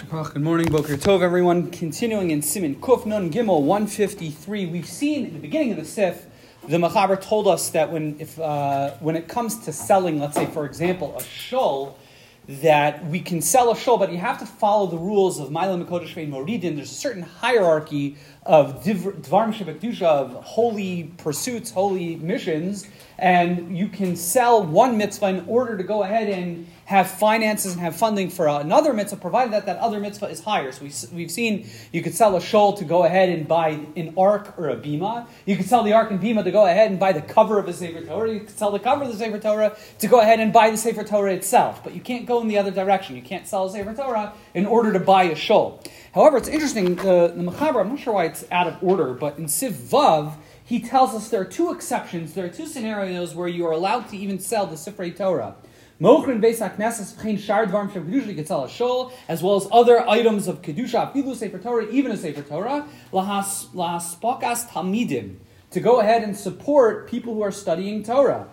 Good morning, Boker Tov, everyone. Continuing in Siman Kuf Nun Gimel 153, we've seen in the beginning of the Sif, the Machaber told us that when, if, uh, when it comes to selling, let's say, for example, a shul, that we can sell a shul, but you have to follow the rules of Mila Mekodesh Vein Moridin. There's a certain hierarchy of Dvarim Shebekdusha, of holy pursuits, holy missions, and you can sell one mitzvah in order to go ahead and have finances and have funding for another mitzvah, provided that that other mitzvah is higher. So we, have seen you could sell a shul to go ahead and buy an ark or a bima. You could sell the ark and bima to go ahead and buy the cover of a Sefer Torah. You could sell the cover of the Sefer Torah to go ahead and buy the Sefer Torah itself. But you can't go in the other direction. You can't sell a Sefer Torah in order to buy a shul. However, it's interesting, the, the Mechaber, I'm not sure why it's out of order, but in Sif Vav, he tells us there are two exceptions. There are two scenarios where you are allowed to even sell the Sifrei Torah. Mochrin Beis HaKnesses V'chein Shar Dvarim Shem Kedusha, shul, as well as other items of Kedusha, Afilu Sefer Torah, even a Sefer Torah, Lahas Spokas Talmidim, to go ahead and support people who are studying Torah.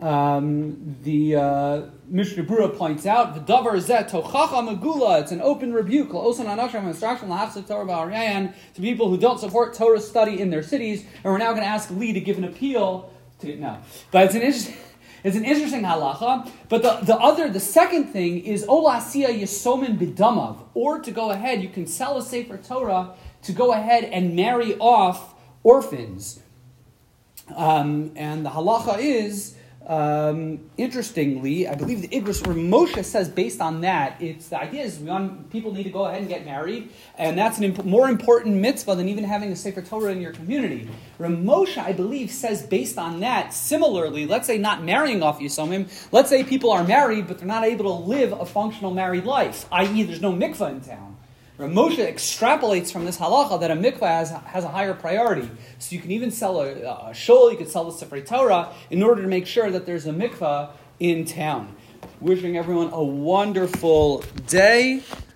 Um, the uh, Mishnah Berurah points out, the davar zet tochacha megula. It's an open rebuke. Osan anasham instruction lahafsek Torah ba'aryayan to people who don't support Torah study in their cities. And we're now going to ask Lee to give an appeal to no, but it's an interesting. It's an interesting halacha, but the, the other, the second thing is olasiya yisomin bidamav, or to go ahead, you can sell a sefer Torah to go ahead and marry off orphans. Um, and the halacha is um, interestingly, I believe the Igros or Moshe says based on that, it's the idea is we people need to go ahead and get married, and that's an imp- more important mitzvah than even having a Sefer Torah in your community. Ramosha, I believe, says based on that, similarly, let's say not marrying off Yisomim, let's say people are married, but they're not able to live a functional married life, i.e., there's no mikvah in town. Moshe extrapolates from this halacha that a mikvah has, has a higher priority. So you can even sell a, a shul, you could sell the Sefer Torah in order to make sure that there's a mikvah in town. Wishing everyone a wonderful day.